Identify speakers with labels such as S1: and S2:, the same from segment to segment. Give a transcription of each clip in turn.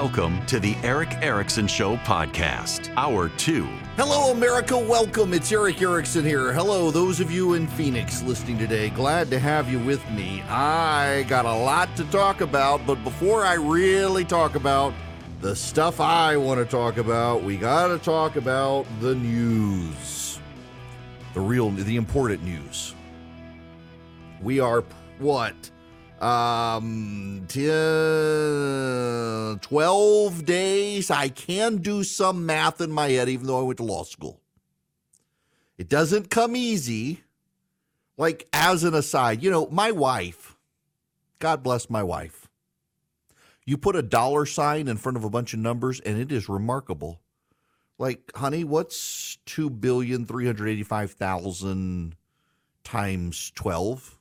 S1: Welcome to the Erick Erickson Show podcast, hour two.
S2: Hello, America. Welcome. It's Erick Erickson here. Hello, those of you in Phoenix listening today. Glad to have you with me. I got a lot to talk about, but before I really talk about the stuff I want to talk about, we got to talk about the news. The real, the important news. We are what? Um 10, 12 days i can do some math in my head even though i went to law school. It doesn't come easy. Like as an aside you know my wife god bless my wife. You put a dollar sign in front of a bunch of numbers and it is remarkable. Like honey what's 2 billion 385,000 times 12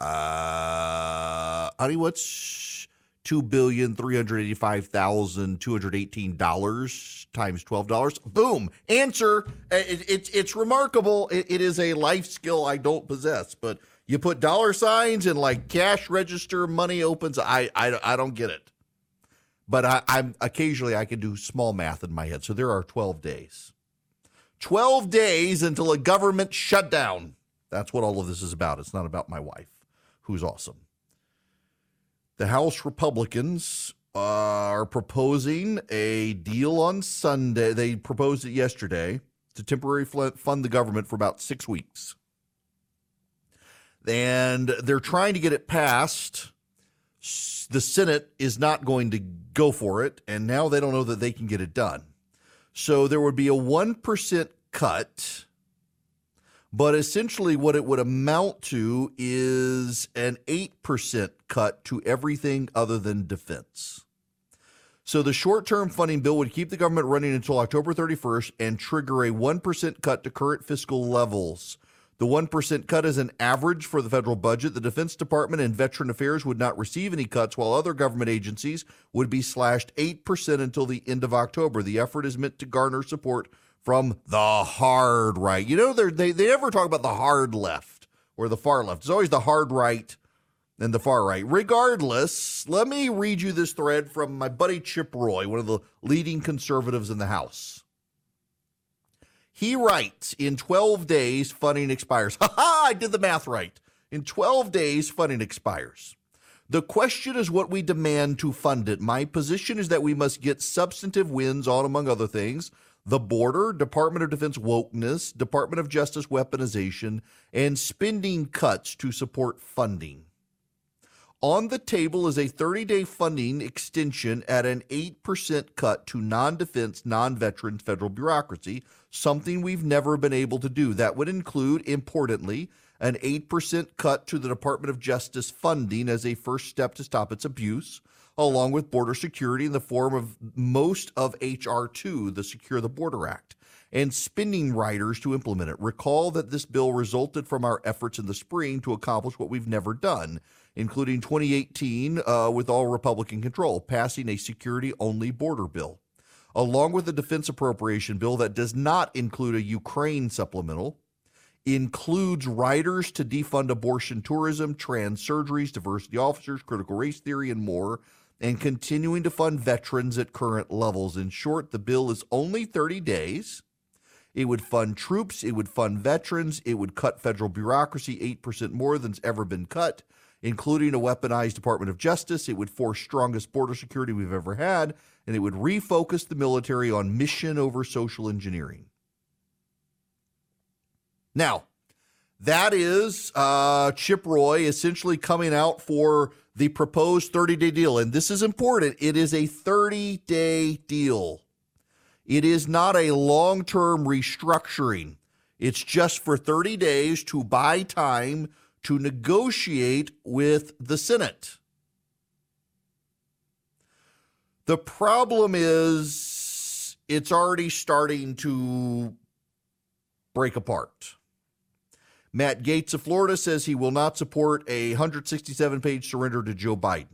S2: uh, honey, what's two billion three hundred eighty-five thousand two hundred eighteen dollars times twelve dollars? Boom! Answer. It, it, it's remarkable. It, it is a life skill I don't possess, but you put dollar signs and like cash register money opens. I I, I don't get it, but I, I'm occasionally I can do small math in my head. So there are twelve days. 12 days until a government shutdown. That's what all of this is about. It's not about my wife who's awesome. The House Republicans uh, are proposing a deal on Sunday. They proposed it yesterday to temporarily fund the government for about six weeks. And they're trying to get it passed. The Senate is not going to go for it. And now they don't know that they can get it done. So there would be a 1% cut but essentially, what it would amount to is an 8% cut to everything other than defense. So the short term funding bill would keep the government running until October 31st and trigger a 1% cut to current fiscal levels. The 1% cut is an average for the federal budget. The Defense Department and Veteran Affairs would not receive any cuts, while other government agencies would be slashed 8% until the end of October. The effort is meant to garner support from the hard right. You know, they they never talk about the hard left or the far left. It's always the hard right and the far right. Regardless, let me read you this thread from my buddy Chip Roy, one of the leading conservatives in the House. He writes, in 12 days, funding expires. Ha ha, I did the math right. In 12 days, funding expires. The question is what we demand to fund it. My position is that we must get substantive wins on, among other things, the border, Department of Defense wokeness, Department of Justice weaponization, and spending cuts to support funding. On the table is a 30 day funding extension at an 8% cut to non defense, non veterans federal bureaucracy, something we've never been able to do. That would include, importantly, an 8% cut to the Department of Justice funding as a first step to stop its abuse along with border security in the form of most of H.R. 2, the Secure the Border Act, and spending riders to implement it. Recall that this bill resulted from our efforts in the spring to accomplish what we've never done, including 2018 uh, with all Republican control, passing a security only border bill. Along with a defense appropriation bill that does not include a Ukraine supplemental, includes riders to defund abortion tourism, trans surgeries, diversity officers, critical race theory, and more, and continuing to fund veterans at current levels. In short, the bill is only 30 days. It would fund troops. It would fund veterans. It would cut federal bureaucracy 8% more than's ever been cut, including a weaponized Department of Justice. It would force strongest border security we've ever had. And it would refocus the military on mission over social engineering. Now, that is uh, Chip Roy essentially coming out for the proposed 30 day deal. And this is important it is a 30 day deal, it is not a long term restructuring. It's just for 30 days to buy time to negotiate with the Senate. The problem is it's already starting to break apart. Matt Gaetz of Florida says he will not support a 167 page surrender to Joe Biden.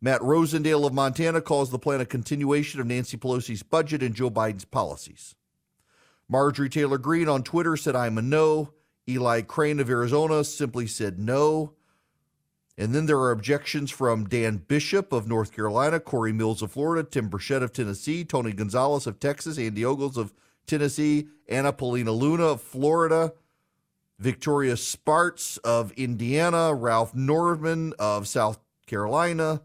S2: Matt Rosendale of Montana calls the plan a continuation of Nancy Pelosi's budget and Joe Biden's policies. Marjorie Taylor Greene on Twitter said, I'm a no. Eli Crane of Arizona simply said no. And then there are objections from Dan Bishop of North Carolina, Corey Mills of Florida, Tim Burchett of Tennessee, Tony Gonzalez of Texas, Andy Ogles of Tennessee, Anna Paulina Luna of Florida, Victoria Spartz of Indiana, Ralph Norman of South Carolina,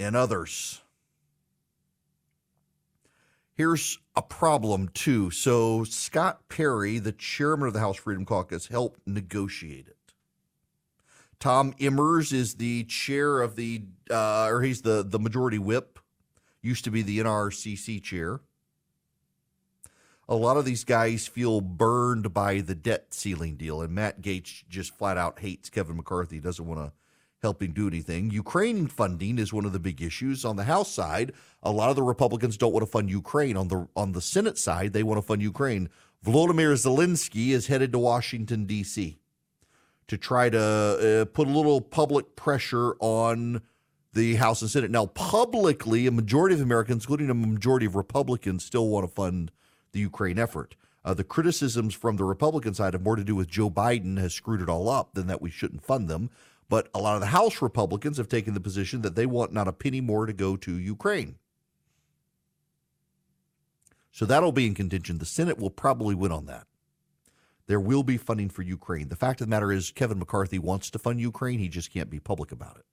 S2: and others. Here's a problem, too. So, Scott Perry, the chairman of the House Freedom Caucus, helped negotiate it. Tom Emmers is the chair of the, uh, or he's the, the majority whip, used to be the NRCC chair a lot of these guys feel burned by the debt ceiling deal, and Matt Gaetz just flat out hates Kevin McCarthy, doesn't want to help him do anything. Ukraine funding is one of the big issues on the House side. A lot of the Republicans don't want to fund Ukraine. On the on the Senate side, they want to fund Ukraine. Volodymyr Zelensky is headed to Washington D.C. to try to uh, put a little public pressure on the House and Senate. Now, publicly, a majority of Americans, including a majority of Republicans, still want to fund the Ukraine effort. Uh, the criticisms from the Republican side have more to do with Joe Biden has screwed it all up than that we shouldn't fund them. But a lot of the House Republicans have taken the position that they want not a penny more to go to Ukraine. So that'll be in contention. The Senate will probably win on that. There will be funding for Ukraine. The fact of the matter is, Kevin McCarthy wants to fund Ukraine. He just can't be public about it.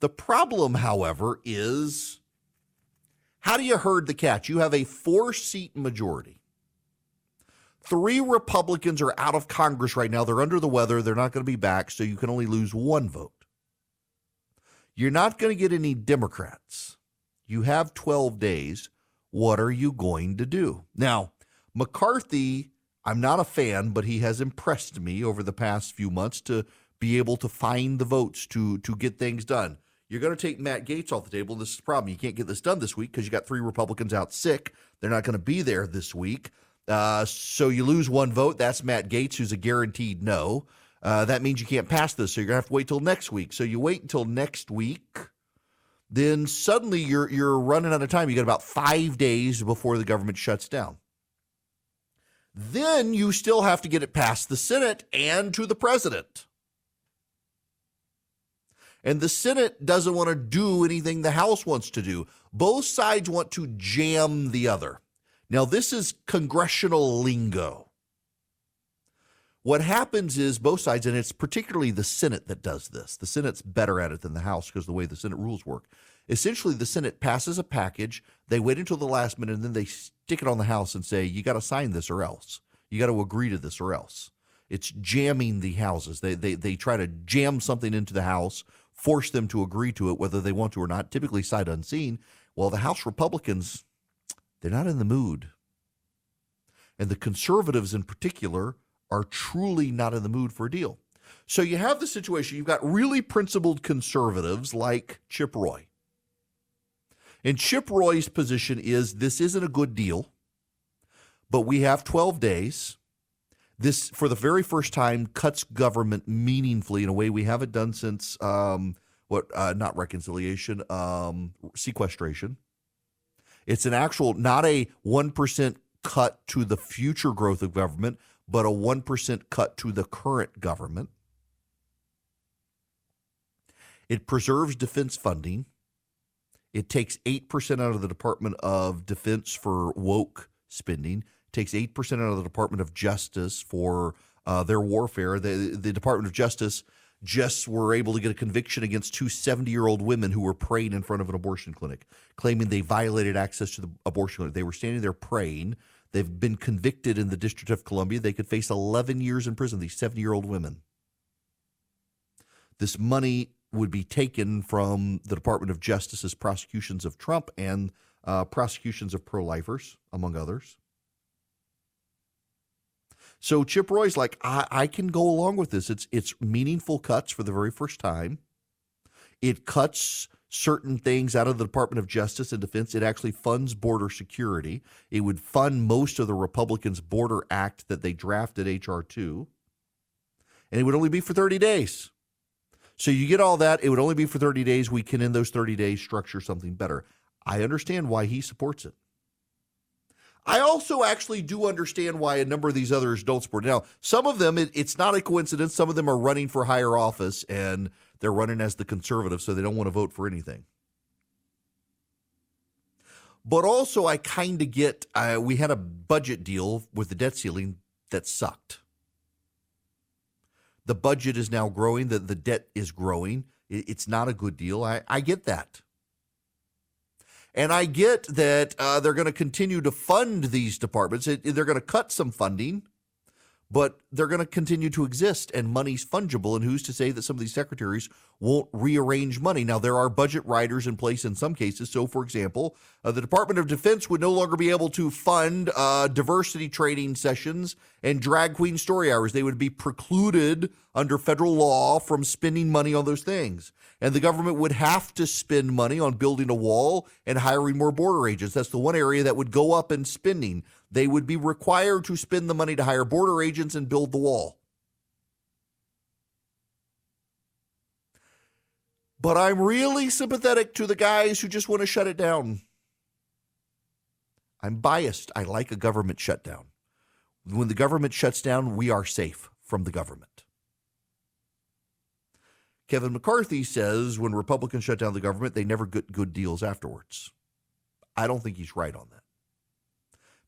S2: The problem, however, is how do you herd the cats? You have a four seat majority. Three Republicans are out of Congress right now. They're under the weather. They're not going to be back, so you can only lose one vote. You're not going to get any Democrats. You have 12 days. What are you going to do? Now, McCarthy, I'm not a fan, but he has impressed me over the past few months to be able to find the votes to to get things done. You're going to take Matt Gaetz off the table. This is the problem. You can't get this done this week because you got three Republicans out sick. They're not going to be there this week. Uh, so you lose one vote. That's Matt Gaetz, who's a guaranteed no. Uh, that means you can't pass this. So you're going to have to wait till next week. So you wait until next week. Then suddenly you're you're running out of time. You got about five days before the government shuts down. Then you still have to get it past the Senate and to the president. And the Senate doesn't want to do anything the House wants to do. Both sides want to jam the other. Now, this is congressional lingo. What happens is both sides, and it's particularly the Senate that does this. The Senate's better at it than the House because the way the Senate rules work. Essentially, the Senate passes a package, they wait until the last minute, and then they stick it on the House and say, you got to sign this or else. You got to agree to this or else. It's jamming the houses. They, they, they try to jam something into the House force them to agree to it, whether they want to or not, typically sight unseen. Well, the House Republicans, they're not in the mood. And the conservatives in particular are truly not in the mood for a deal. So you have the situation, you've got really principled conservatives like Chip Roy. And Chip Roy's position is this isn't a good deal, but we have 12 days this, for the very first time, cuts government meaningfully in a way we haven't done since um, what? Uh, not reconciliation, um, sequestration. It's an actual, not a one percent cut to the future growth of government, but a one percent cut to the current government. It preserves defense funding. It takes 8% out of the Department of Defense for woke spending, takes 8% out of the Department of Justice for uh, their warfare. The, the Department of Justice just were able to get a conviction against two 70 year old women who were praying in front of an abortion clinic, claiming they violated access to the abortion clinic. They were standing there praying. They've been convicted in the District of Columbia. They could face 11 years in prison, these 70 year old women. This money would be taken from the Department of Justice's prosecutions of Trump and uh, prosecutions of pro lifers, among others. So Chip Roy's like, I, I can go along with this. It's it's meaningful cuts for the very first time. It cuts certain things out of the Department of Justice and Defense. It actually funds border security. It would fund most of the Republicans' Border Act that they drafted HR two. And it would only be for 30 days. So you get all that. It would only be for 30 days. We can, in those 30 days, structure something better. I understand why he supports it. I also actually do understand why a number of these others don't support. Now, some of them, it, it's not a coincidence. Some of them are running for higher office and they're running as the conservative, so they don't want to vote for anything. But also, I kind of get uh, we had a budget deal with the debt ceiling that sucked. The budget is now growing, the, the debt is growing. It, it's not a good deal. I, I get that. And I get that uh, they're going to continue to fund these departments. It, they're going to cut some funding, but they're going to continue to exist, and money's fungible. And who's to say that some of these secretaries won't rearrange money? Now, there are budget riders in place in some cases. So, for example, uh, the Department of Defense would no longer be able to fund uh, diversity training sessions and drag queen story hours. They would be precluded under federal law from spending money on those things and the government would have to spend money on building a wall and hiring more border agents. That's the one area that would go up in spending. They would be required to spend the money to hire border agents and build the wall. But I'm really sympathetic to the guys who just want to shut it down. I'm biased. I like a government shutdown. When the government shuts down, we are safe from the government. Kevin McCarthy says when Republicans shut down the government, they never get good deals afterwards. I don't think he's right on that.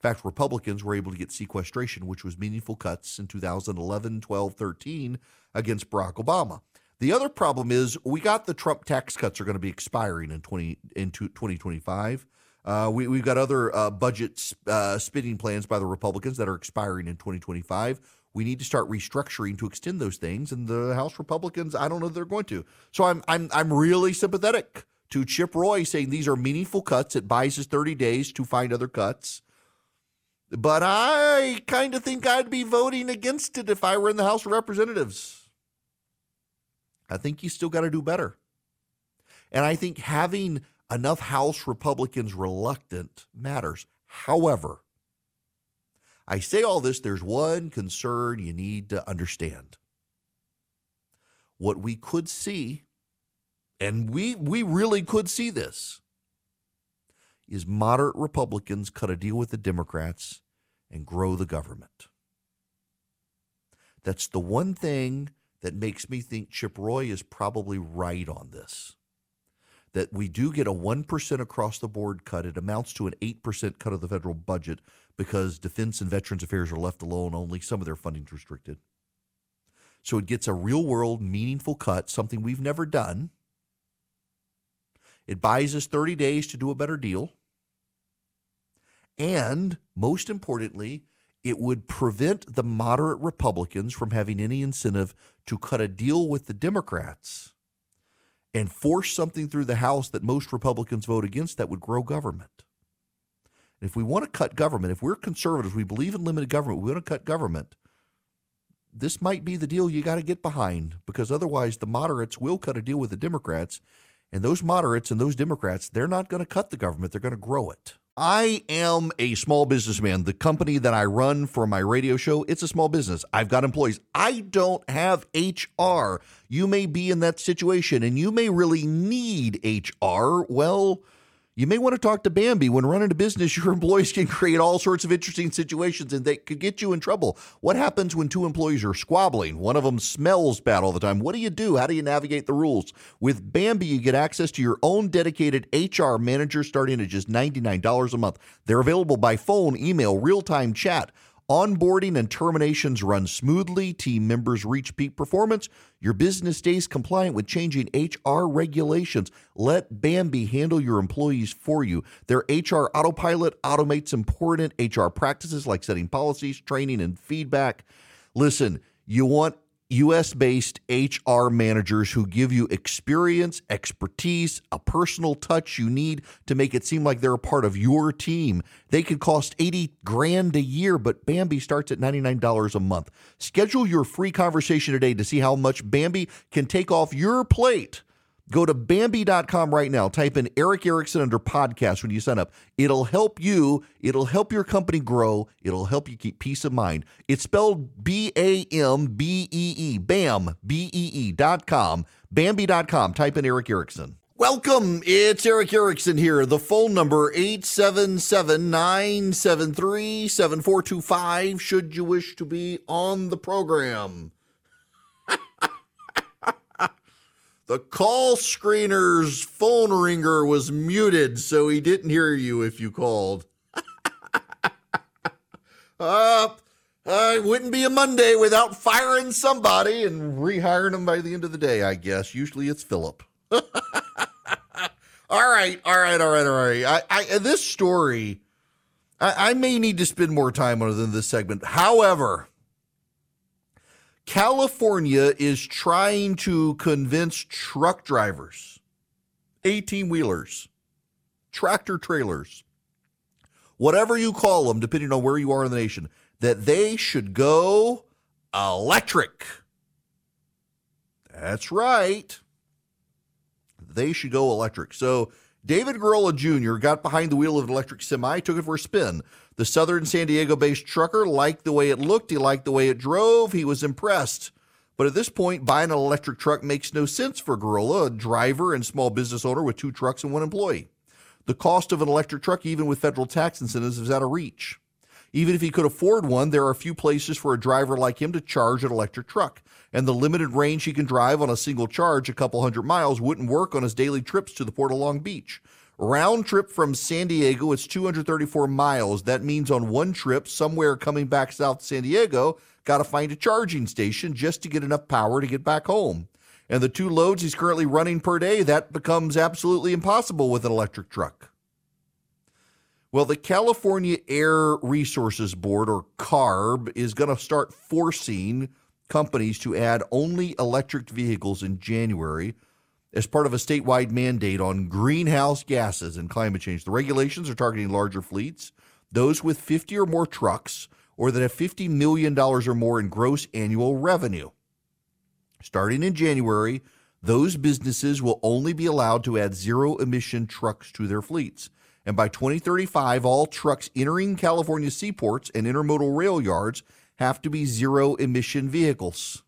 S2: Fact, Republicans were able to get sequestration, which was meaningful cuts in 2011, 12, 13 against Barack Obama. The other problem is we got the Trump tax cuts are going to be expiring in 20 in 2025. Uh, we, we've got other uh, budget uh, spending plans by the Republicans that are expiring in 2025 we need to start restructuring to extend those things. And the House Republicans, I don't know they're going to. So I'm I'm I'm really sympathetic to Chip Roy saying these are meaningful cuts. It buys us 30 days to find other cuts. But I kind of think I'd be voting against it if I were in the House of Representatives. I think you still got to do better. And I think having enough House Republicans reluctant matters. However, I say all this, there's one concern you need to understand. What we could see, and we, we really could see this, is moderate Republicans cut a deal with the Democrats and grow the government. That's the one thing that makes me think Chip Roy is probably right on this. That we do get a 1% across the board cut. It amounts to an 8% cut of the federal budget because Defense and Veterans Affairs are left alone, only some of their funding is restricted. So it gets a real world, meaningful cut, something we've never done. It buys us 30 days to do a better deal. And most importantly, it would prevent the moderate Republicans from having any incentive to cut a deal with the Democrats and force something through the House that most Republicans vote against that would grow government. If we want to cut government, if we're conservatives, we believe in limited government, we want to cut government, this might be the deal you got to get behind because otherwise the moderates will cut a deal with the Democrats. And those moderates and those Democrats, they're not going to cut the government, they're going to grow it. I am a small businessman. The company that I run for my radio show, it's a small business. I've got employees. I don't have HR. You may be in that situation and you may really need HR. Well, you may want to talk to Bambee. When running a business, your employees can create all sorts of interesting situations and they could get you in trouble. What happens when two employees are squabbling? One of them smells bad all the time. What do you do? How do you navigate the rules? With Bambee, you get access to your own dedicated HR manager starting at just $99 a month. They're available by phone, email, real time chat. Onboarding and terminations run smoothly. Team members reach peak performance. Your business stays compliant with changing HR regulations. Let Bambee handle your employees for you. Their HR autopilot automates important HR practices like setting policies, training, and feedback. Listen, you want US based HR managers who give you experience, expertise, a personal touch you need to make it seem like they're a part of your team. They could cost 80 grand a year, but Bambee starts at $99 a month. Schedule your free conversation today to see how much Bambee can take off your plate. Go to Bambee.com right now. Type in Erick Erickson under podcast when you sign up. It'll help you. It'll help your company grow. It'll help you keep peace of mind. It's spelled B A M B E E. BAM, B E E dot com. Bambee.com. Type in Erick Erickson. Welcome. It's Erick Erickson here. The phone number 877-973-7425 should you wish to be on the program. The call screener's phone ringer was muted, so he didn't hear you if you called. uh, it wouldn't be a Monday without firing somebody and rehiring them by the end of the day, I guess. Usually it's Philip. all right, all right, all right, all right. I, I this story, I, I may need to spend more time on it than this segment. However, California is trying to convince truck drivers, 18 wheelers, tractor trailers, whatever you call them, depending on where you are in the nation, that they should go electric. That's right. They should go electric. So, David Girola Jr. got behind the wheel of an electric semi, took it for a spin. The Southern San Diego based trucker liked the way it looked, he liked the way it drove, he was impressed. But at this point, buying an electric truck makes no sense for Girola, a driver and small business owner with two trucks and one employee. The cost of an electric truck, even with federal tax incentives, is out of reach. Even if he could afford one, there are few places for a driver like him to charge an electric truck. And the limited range he can drive on a single charge, a couple hundred miles, wouldn't work on his daily trips to the Port of Long Beach. Round trip from San Diego, it's 234 miles. That means on one trip, somewhere coming back south to San Diego, got to find a charging station just to get enough power to get back home. And the two loads he's currently running per day, that becomes absolutely impossible with an electric truck. Well, the California Air Resources Board, or CARB, is going to start forcing companies to add only electric vehicles in January as part of a statewide mandate on greenhouse gases and climate change. The regulations are targeting larger fleets, those with 50 or more trucks, or that have $50 million or more in gross annual revenue. Starting in January, those businesses will only be allowed to add zero emission trucks to their fleets. And by 2035, all trucks entering California seaports and intermodal rail yards have to be zero emission vehicles.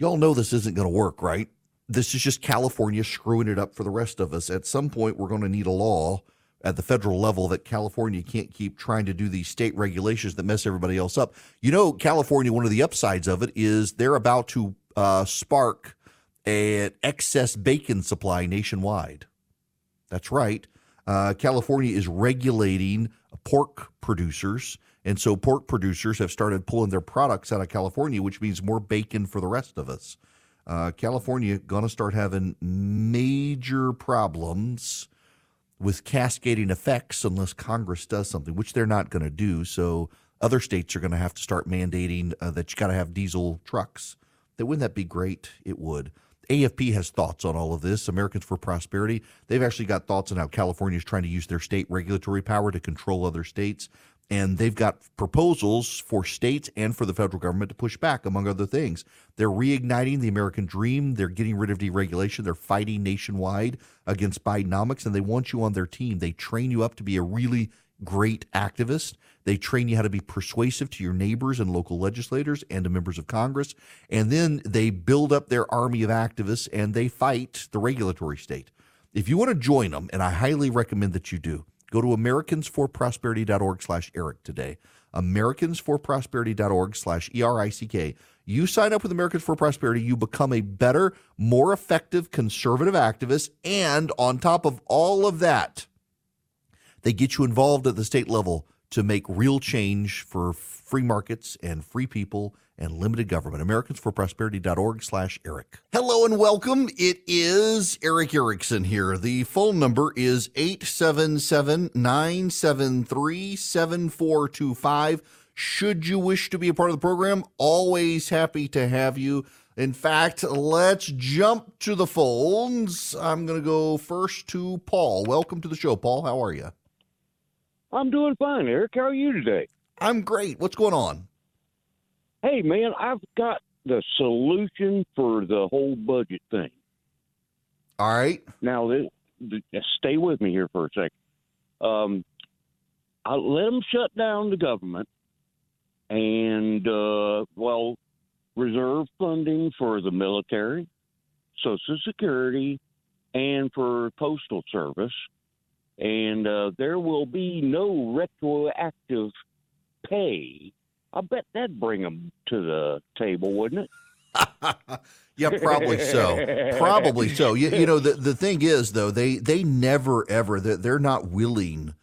S2: Y'all know this isn't going to work, right? This is just California screwing it up for the rest of us. At some point, we're going to need a law at the federal level that California can't keep trying to do these state regulations that mess everybody else up. You know, California, one of the upsides of it is they're about to uh, spark an excess bacon supply nationwide. That's right. Uh, California is regulating pork producers and so pork producers have started pulling their products out of California, which means more bacon for the rest of us. Uh, California going to start having major problems with cascading effects unless Congress does something, which they're not going to do. So other states are going to have to start mandating uh, that you got to have diesel trucks. That wouldn't that be great? It would. AFP has thoughts on all of this. Americans for Prosperity, they've actually got thoughts on how California is trying to use their state regulatory power to control other states and they've got proposals for states and for the federal government to push back, among other things. They're reigniting the American dream. They're getting rid of deregulation. They're fighting nationwide against Bidenomics, and they want you on their team. They train you up to be a really great activist. They train you how to be persuasive to your neighbors and local legislators and to members of Congress. And then they build up their army of activists and they fight the regulatory state. If you want to join them, and I highly recommend that you do, go to americansforprosperity.org slash Erick today. Americansforprosperity.org slash E-R-I-C-K. You sign up with Americans for Prosperity, you become a better, more effective conservative activist. And on top of all of that, they get you involved at the state level to make real change for free markets and free people and limited government. AmericansForProsperity.org slash Erick. Hello and welcome. It is Erick Erickson here. The phone number is 877-973-7425. Should you wish to be a part of the program, always happy to have you. In fact, let's jump to the phones. I'm going to go first to Paul. Welcome to the show, Paul. How are you?
S3: I'm doing fine, Erick. How are you today?
S2: I'm great. What's going on?
S3: Hey, man, I've got the solution for the whole budget thing.
S2: All right.
S3: Now, this, this, stay with me here for a second. Um, I let them shut down the government and, uh, well, reserve funding for the military, Social Security, and for Postal Service. And uh, there will be no retroactive pay I bet that'd bring them to the table, wouldn't it?
S2: yeah, probably so. probably so. You, you, know, the the thing is though, they they never ever they're, they're not willing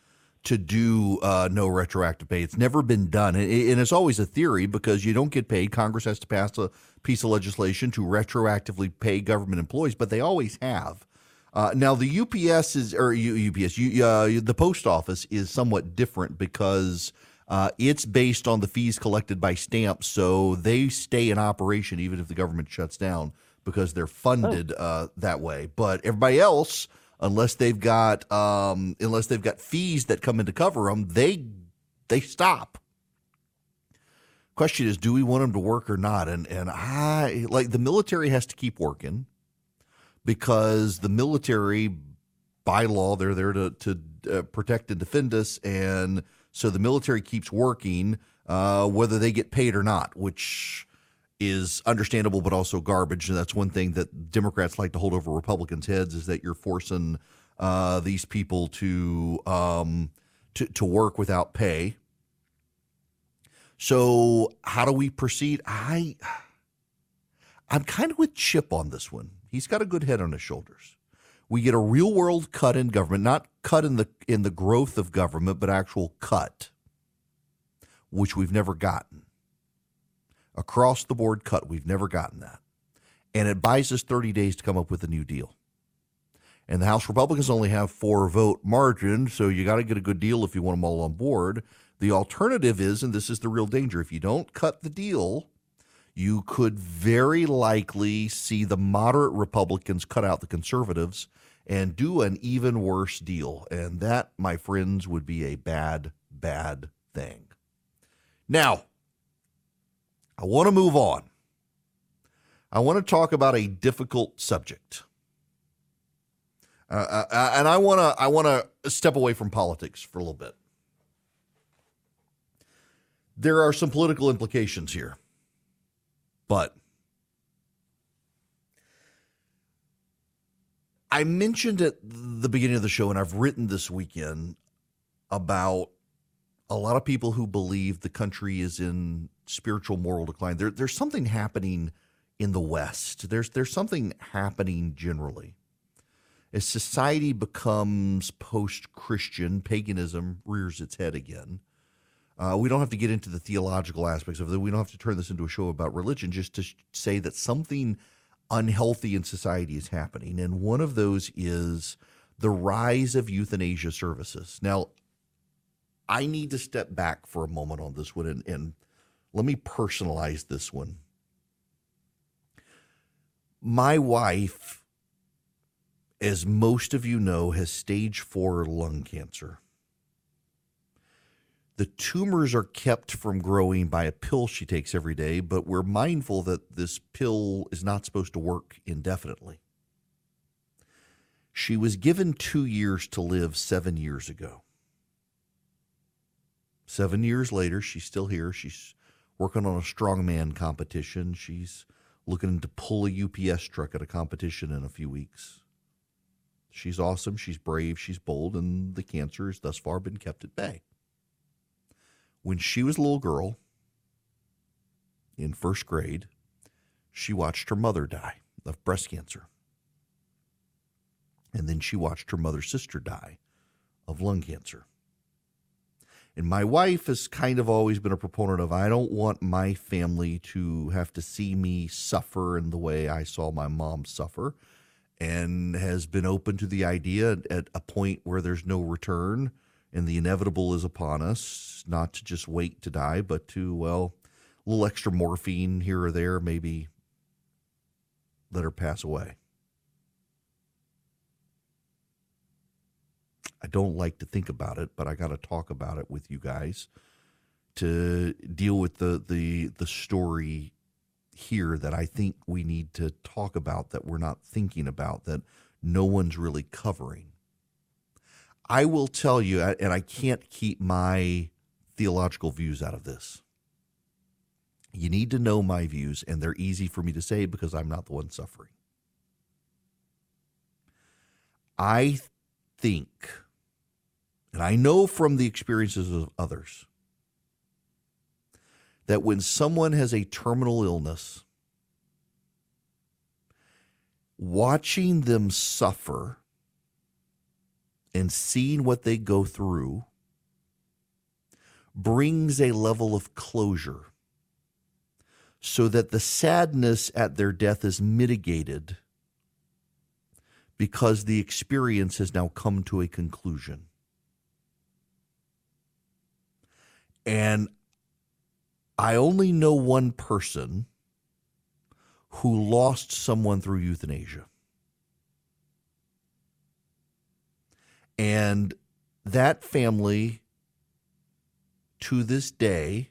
S2: to do uh, no retroactive pay. It's never been done, and, and it's always a theory because you don't get paid. Congress has to pass a piece of legislation to retroactively pay government employees, but they always have. Uh, now the UPS is or UPS, uh, the post office is somewhat different because uh, it's based on the fees collected by stamps, so they stay in operation even if the government shuts down because they're funded oh. uh, that way. But everybody else, unless they've got um, unless they've got fees that come in to cover them, they they stop. Question is, do we want them to work or not? And and I like the military has to keep working because the military, by law, they're there to to uh, protect and defend us and so the military keeps working, uh, whether they get paid or not, which is understandable, but also garbage. And that's one thing that Democrats like to hold over Republicans' heads is that you're forcing uh, these people to, um, to to work without pay. So how do we proceed? I I'm kind of with Chip on this one. He's got a good head on his shoulders we get a real world cut in government, not cut in the in the growth of government, but actual cut, which we've never gotten. Across the board cut, we've never gotten that. And it buys us 30 days to come up with a new deal. And the House Republicans only have four vote margin, so you got to get a good deal if you want them all on board. The alternative is, and this is the real danger, if you don't cut the deal, you could very likely see the moderate Republicans cut out the conservatives and do an even worse deal. And that, my friends, would be a bad, bad thing. Now, I want to move on. I want to talk about a difficult subject. Uh, uh, uh and I want to I want to step away from politics for a little bit. There are some political implications here. But I mentioned at the beginning of the show, and I've written this weekend about a lot of people who believe the country is in spiritual moral decline. There, there's something happening in the West. There's there's something happening generally. As society becomes post-Christian, paganism rears its head again. Uh, we don't have to get into the theological aspects of it. We don't have to turn this into a show about religion, just to say that something unhealthy in society is happening. And one of those is the rise of euthanasia services. Now, I need to step back for a moment on this one and, and let me personalize this one. My wife, as most of you know, has stage four lung cancer. The tumors are kept from growing by a pill she takes every day, but we're mindful that this pill is not supposed to work indefinitely. She was given two years to live seven years ago. Seven years later, she's still here. She's working on a strongman competition. She's looking to pull a UPS truck at a competition in a few weeks. She's awesome. She's brave. She's bold. And the cancer has thus far been kept at bay. When she was a little girl in first grade, she watched her mother die of breast cancer. And then she watched her mother's sister die of lung cancer. And my wife has kind of always been a proponent of I don't want my family to have to see me suffer in the way I saw my mom suffer, and has been open to the idea at a point where there's no return and the inevitable is upon us, not to just wait to die, but to, well, a little extra morphine here or there, maybe let her pass away. I don't like to think about it, but I got to talk about it with you guys to deal with the the the story here that I think we need to talk about that we're not thinking about that no one's really covering. I will tell you and I can't keep my theological views out of this. You need to know my views and they're easy for me to say because I'm not the one suffering. I think and I know from the experiences of others that when someone has a terminal illness, watching them suffer and seeing what they go through brings a level of closure so that the sadness at their death is mitigated because the experience has now come to a conclusion. And I only know one person who lost someone through euthanasia. And that family to this day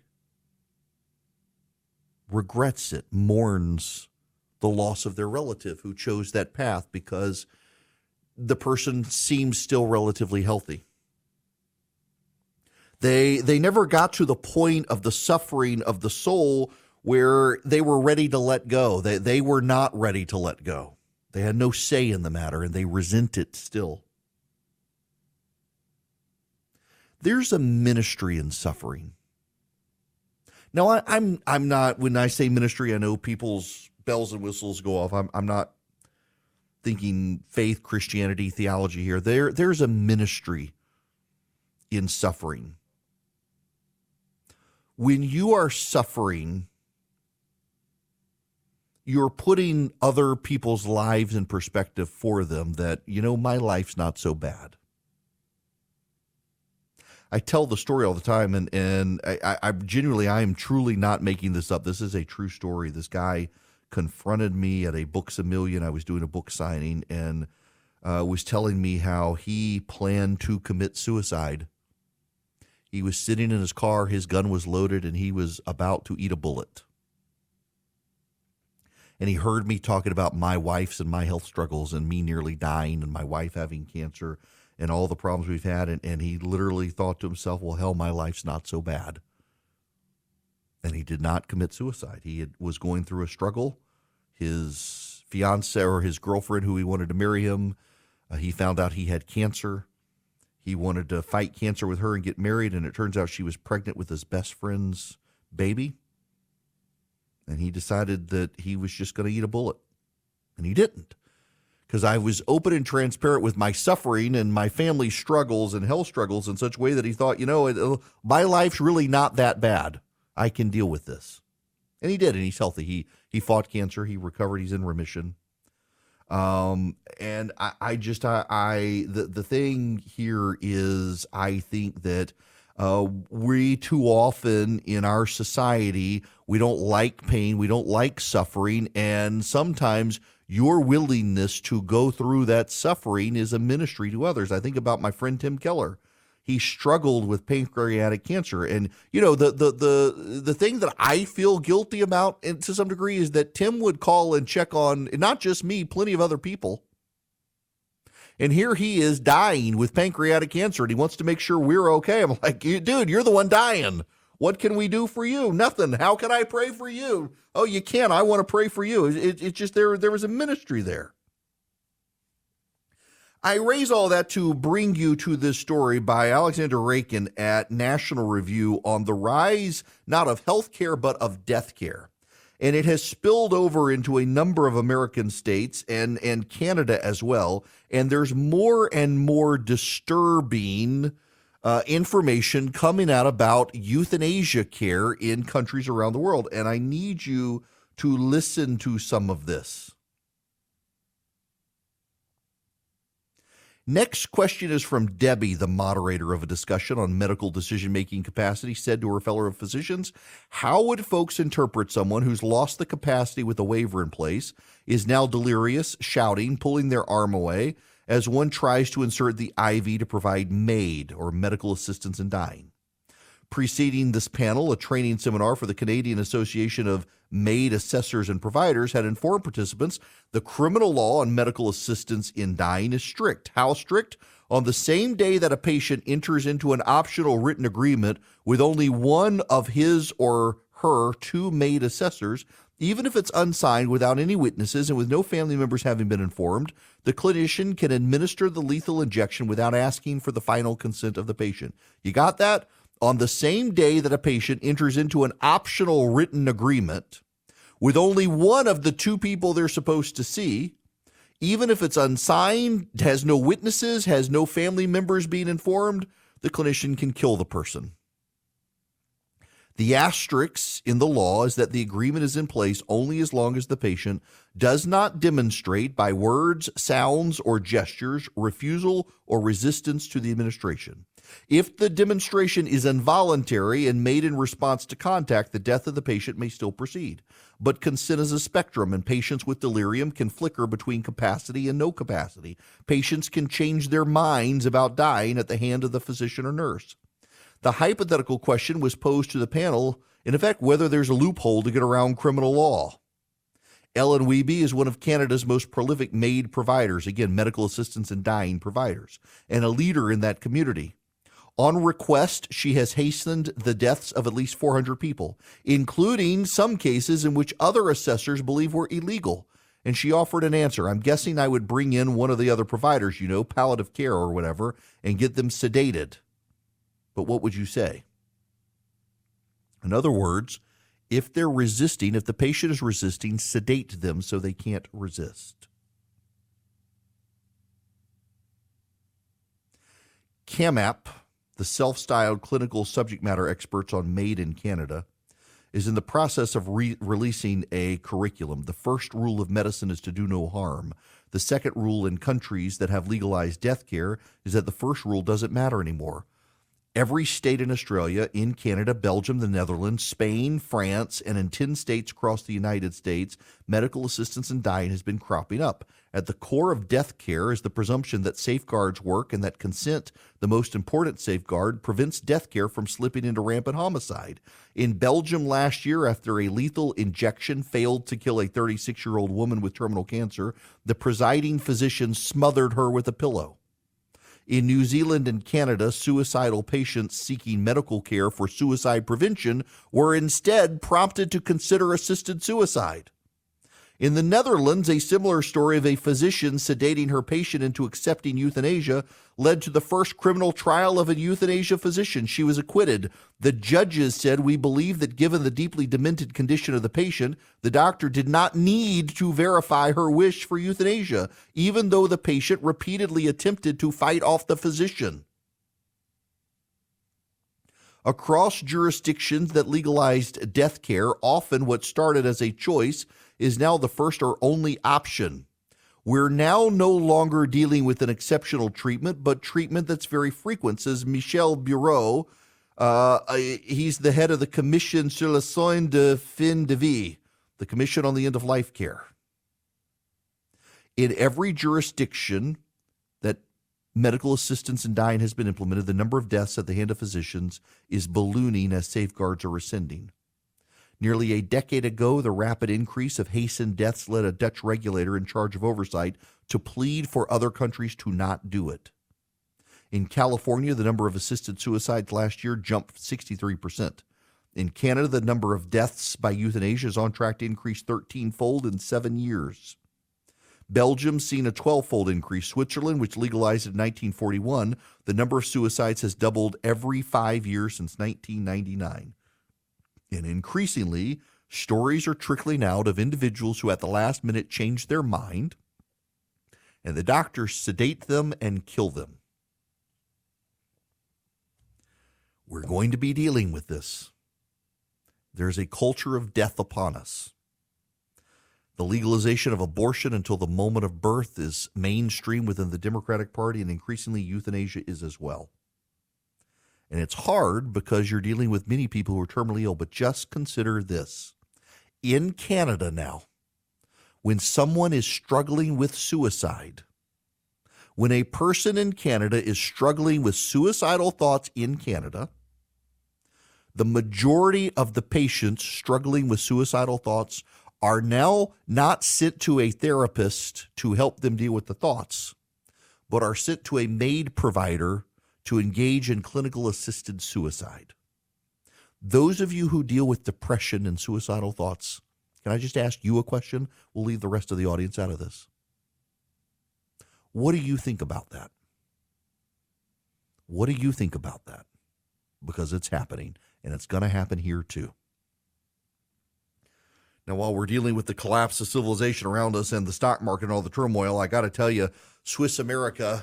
S2: regrets it, mourns the loss of their relative who chose that path because the person seems still relatively healthy. They they never got to the point of the suffering of the soul where they were ready to let go. They they were not ready to let go. They had no say in the matter and they resent it still. There's a ministry in suffering. Now I, I'm I'm not when I say ministry, I know people's bells and whistles go off. I'm I'm not thinking faith, Christianity, theology here. There there's a ministry in suffering when you are suffering, you're putting other people's lives in perspective for them that, you know, my life's not so bad. I tell the story all the time, and, and I, I genuinely, I am truly not making this up. This is a true story. This guy confronted me at a Books a Million. I was doing a book signing and uh, was telling me how he planned to commit suicide he was sitting in his car, his gun was loaded, and he was about to eat a bullet. And he heard me talking about my wife's and my health struggles and me nearly dying and my wife having cancer and all the problems we've had. And, and he literally thought to himself, well, hell, my life's not so bad. And he did not commit suicide. He had, was going through a struggle. His fiance or his girlfriend, who he wanted to marry him, uh, he found out he had cancer. He wanted to fight cancer with her and get married, and it turns out she was pregnant with his best friend's baby. And he decided that he was just going to eat a bullet. And he didn't. Because I was open and transparent with my suffering and my family struggles and health struggles in such a way that he thought, you know, my life's really not that bad. I can deal with this. And he did, and he's healthy. He he fought cancer. He recovered. He's in remission. Um, and I, I just, I, I, the, the thing here is, I think that, uh, we too often in our society, we don't like pain, we don't like suffering, and sometimes your willingness to go through that suffering is a ministry to others. I think about my friend Tim Keller he struggled with pancreatic cancer. And you know, the the the the thing that I feel guilty about and to some degree is that Tim would call and check on not just me, plenty of other people. And here he is dying with pancreatic cancer, and he wants to make sure we're okay. I'm like, dude, you're the one dying. What can we do for you? Nothing. How can I pray for you? Oh, you can. I want to pray for you. It's it, it just there. There was a ministry there. I raise all that to bring you to this story by Alexander Raikin at National Review on the rise not of healthcare but of death care. And it has spilled over into a number of American states and, and Canada as well. And there's more and more disturbing uh, information coming out about euthanasia care in countries around the world. And I need you to listen to some of this. Next question is from Debbie, the moderator of a discussion on medical decision making capacity, said to her fellow physicians, How would folks interpret someone who's lost the capacity with a waiver in place, is now delirious, shouting, pulling their arm away, as one tries to insert the IV to provide MAID or medical assistance in dying? Preceding this panel, a training seminar for the Canadian Association of MAID assessors and providers had informed participants the criminal law on medical assistance in dying is strict. How strict? On the same day that a patient enters into an optional written agreement with only one of his or her two MAID assessors, even if it's unsigned without any witnesses and with no family members having been informed, the clinician can administer the lethal injection without asking for the final consent of the patient. You got that? On the same day that a patient enters into an optional written agreement, with only one of the two people they're supposed to see, even if it's unsigned, has no witnesses, has no family members being informed, the clinician can kill the person. The asterisk in the law is that the agreement is in place only as long as the patient does not demonstrate by words, sounds, or gestures refusal or resistance to the administration. If the demonstration is involuntary and made in response to contact, the death of the patient may still proceed. But consent is a spectrum, and patients with delirium can flicker between capacity and no capacity. Patients can change their minds about dying at the hand of the physician or nurse. The hypothetical question was posed to the panel, in effect, whether there's a loophole to get around criminal law. Ellen Wiebe is one of Canada's most prolific MAID providers, again, medical assistance and dying providers, and a leader in that community. On request, she has hastened the deaths of at least 400 people, including some cases in which other assessors believe were illegal. And she offered an answer. I'm guessing I would bring in one of the other providers, you know, palliative care or whatever, and get them sedated. But what would you say? In other words, if they're resisting, if the patient is resisting, sedate them so they can't resist. CAMAP the self styled clinical subject matter experts on MAID in Canada, is in the process of re- releasing a curriculum. The first rule of medicine is to do no harm. The second rule in countries that have legalized death care is that the first rule doesn't matter anymore. Every state in Australia, in Canada, Belgium, the Netherlands, Spain, France, and in 10 states across the United States, medical assistance in dying has been cropping up. At the core of death care is the presumption that safeguards work and that consent, the most important safeguard, prevents death care from slipping into rampant homicide. In Belgium last year, after a lethal injection failed to kill a 36 year old woman with terminal cancer, the presiding physician smothered her with a pillow. In New Zealand and Canada, suicidal patients seeking medical care for suicide prevention were instead prompted to consider assisted suicide. In the Netherlands, a similar story of a physician sedating her patient into accepting euthanasia led to the first criminal trial of a euthanasia physician. She was acquitted. The judges said, We believe that given the deeply demented condition of the patient, the doctor did not need to verify her wish for euthanasia, even though the patient repeatedly attempted to fight off the physician. Across jurisdictions that legalized death care, often what started as a choice is now the first or only option. We're now no longer dealing with an exceptional treatment, but treatment that's very frequent, says Michel Bureau. Uh, he's the head of the Commission sur les soins de fin de vie, the Commission on the End of Life Care. In every jurisdiction that medical assistance in dying has been implemented, the number of deaths at the hand of physicians is ballooning as safeguards are rescinding. Nearly a decade ago, the rapid increase of hastened deaths led a Dutch regulator in charge of oversight to plead for other countries to not do it. In California, the number of assisted suicides last year jumped 63%. In Canada, the number of deaths by euthanasia is on track to increase 13 fold in seven years. Belgium seen a 12 fold increase. Switzerland, which legalized in 1941, the number of suicides has doubled every five years since 1999. And increasingly, stories are trickling out of individuals who at the last minute change their mind and the doctors sedate them and kill them. We're going to be dealing with this. There's a culture of death upon us. The legalization of abortion until the moment of birth is mainstream within the Democratic Party, and increasingly euthanasia is as well. And it's hard because you're dealing with many people who are terminally ill, but just consider this. In Canada now, when someone is struggling with suicide, when a person in Canada is struggling with suicidal thoughts in Canada, the majority of the patients struggling with suicidal thoughts are now not sent to a therapist to help them deal with the thoughts, but are sent to a MAID provider to engage in clinical assisted suicide. Those of you who deal with depression and suicidal thoughts, can I just ask you a question? We'll leave the rest of the audience out of this. What do you think about that? What do you think about that? Because it's happening and it's going to happen here too. Now, while we're dealing with the collapse of civilization around us and the stock market and all the turmoil, I got to tell you, Swiss America,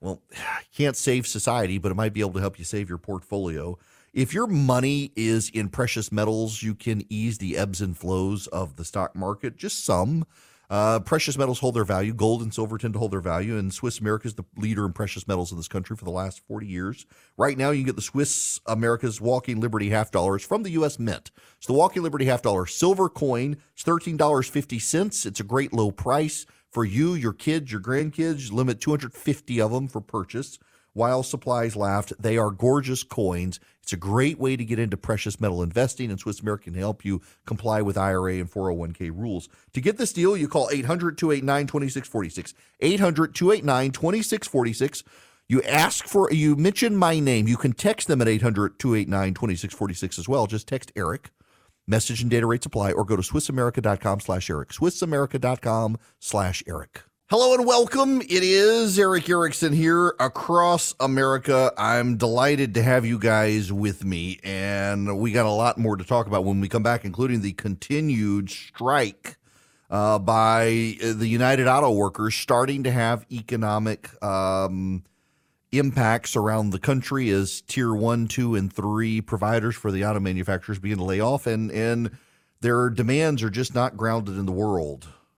S2: well, can't save society, but it might be able to help you save your portfolio. If your money is in precious metals, you can ease the ebbs and flows of the stock market, just some. Uh, precious metals hold their value. Gold and silver tend to hold their value, and Swiss America is the leader in precious metals in this country for the last 40 years. Right now, you can get the Swiss America's Walking Liberty half dollars from the U.S. Mint. So the Walking Liberty half dollar silver coin is $13.50. It's a great low price for you, your kids, your grandkids. Limit 250 of them for purchase while supplies last. They are gorgeous coins. It's a great way to get into precious metal investing, and Swiss American can help you comply with IRA and 401k rules. To get this deal, you call 800 289 2646. 800 289 2646. You ask for, you mention my name. You can text them at 800 289 2646 as well. Just text Erick. Message and data rates apply, or go to SwissAmerica.com slash Erick. SwissAmerica.com slash Erick. Hello and welcome. It is Erick Erickson here across America. I'm delighted to have you guys with me, and we got a lot more to talk about when we come back, including the continued strike uh, by the United Auto Workers starting to have economic um, impacts around the country as tier one, two, and three providers for the auto manufacturers begin to lay off, and and their demands are just not grounded in the world